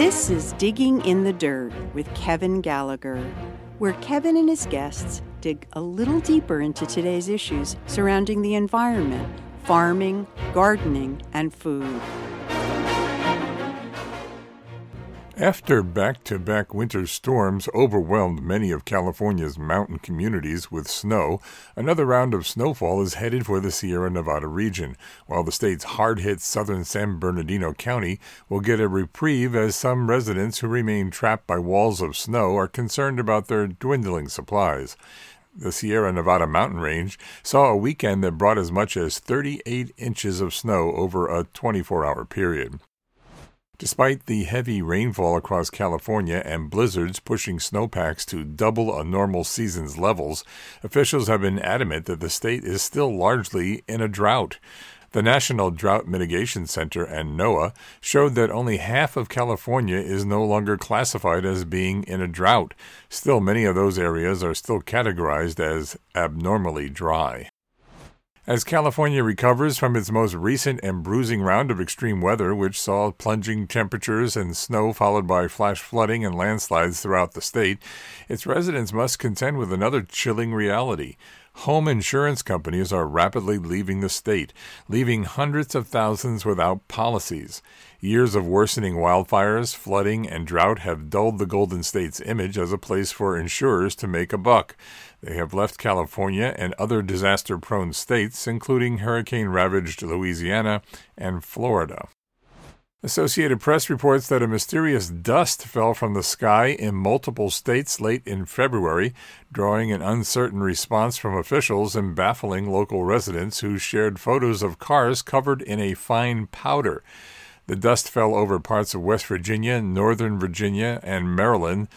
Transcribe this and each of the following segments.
This is Digging in the Dirt with Kevin Gallagher, where Kevin and his guests dig a little deeper into today's issues surrounding the environment, farming, gardening, and food. After back to back winter storms overwhelmed many of California's mountain communities with snow, another round of snowfall is headed for the Sierra Nevada region, while the state's hard hit southern San Bernardino County will get a reprieve as some residents who remain trapped by walls of snow are concerned about their dwindling supplies. The Sierra Nevada mountain range saw a weekend that brought as much as 38 inches of snow over a 24 hour period. Despite the heavy rainfall across California and blizzards pushing snowpacks to double a normal season's levels, officials have been adamant that the state is still largely in a drought. The National Drought Mitigation Center and NOAA showed that only half of California is no longer classified as being in a drought. Still, many of those areas are still categorized as abnormally dry. As California recovers from its most recent and bruising round of extreme weather, which saw plunging temperatures and snow followed by flash flooding and landslides throughout the state, its residents must contend with another chilling reality. Home insurance companies are rapidly leaving the state, leaving hundreds of thousands without policies. Years of worsening wildfires, flooding, and drought have dulled the Golden State's image as a place for insurers to make a buck. They have left California and other disaster prone states, including hurricane ravaged Louisiana and Florida. Associated Press reports that a mysterious dust fell from the sky in multiple states late in February, drawing an uncertain response from officials and baffling local residents who shared photos of cars covered in a fine powder. The dust fell over parts of West Virginia, Northern Virginia, and Maryland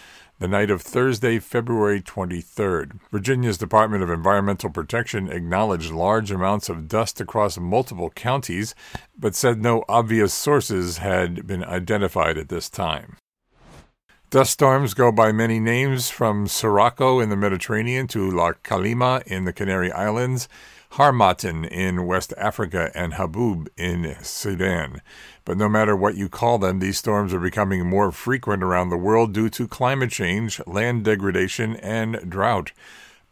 the night of Thursday, February 23rd. Virginia's Department of Environmental Protection acknowledged large amounts of dust across multiple counties, but said no obvious sources had been identified at this time. Dust storms go by many names, from Sirocco in the Mediterranean to La Calima in the Canary Islands, Harmattan in West Africa, and Haboob in Sudan. But no matter what you call them, these storms are becoming more frequent around the world due to climate change, land degradation, and drought.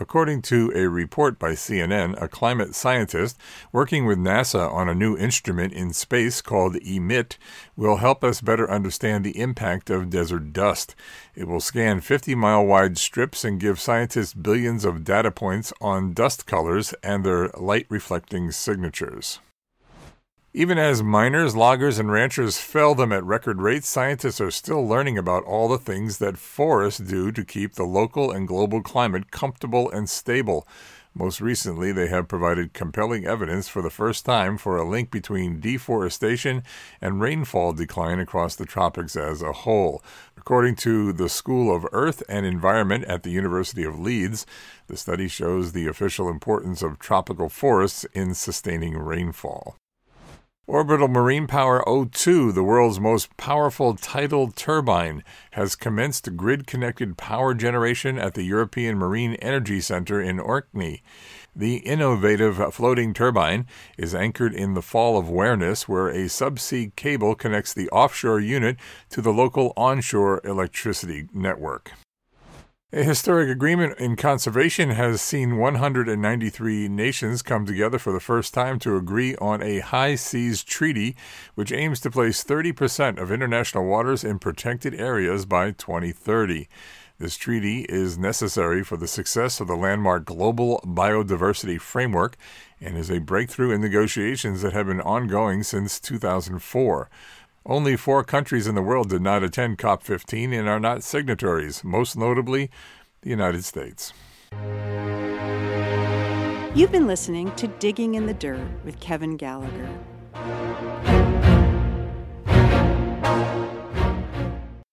According to a report by CNN, a climate scientist working with NASA on a new instrument in space called EMIT will help us better understand the impact of desert dust. It will scan 50 mile wide strips and give scientists billions of data points on dust colors and their light reflecting signatures. Even as miners, loggers, and ranchers fell them at record rates, scientists are still learning about all the things that forests do to keep the local and global climate comfortable and stable. Most recently, they have provided compelling evidence for the first time for a link between deforestation and rainfall decline across the tropics as a whole. According to the School of Earth and Environment at the University of Leeds, the study shows the official importance of tropical forests in sustaining rainfall. Orbital Marine Power O2, the world's most powerful tidal turbine, has commenced grid connected power generation at the European Marine Energy Center in Orkney. The innovative floating turbine is anchored in the Fall of Warness, where a subsea cable connects the offshore unit to the local onshore electricity network. A historic agreement in conservation has seen 193 nations come together for the first time to agree on a high seas treaty, which aims to place 30% of international waters in protected areas by 2030. This treaty is necessary for the success of the landmark Global Biodiversity Framework and is a breakthrough in negotiations that have been ongoing since 2004. Only four countries in the world did not attend COP15 and are not signatories, most notably the United States. You've been listening to Digging in the Dirt with Kevin Gallagher.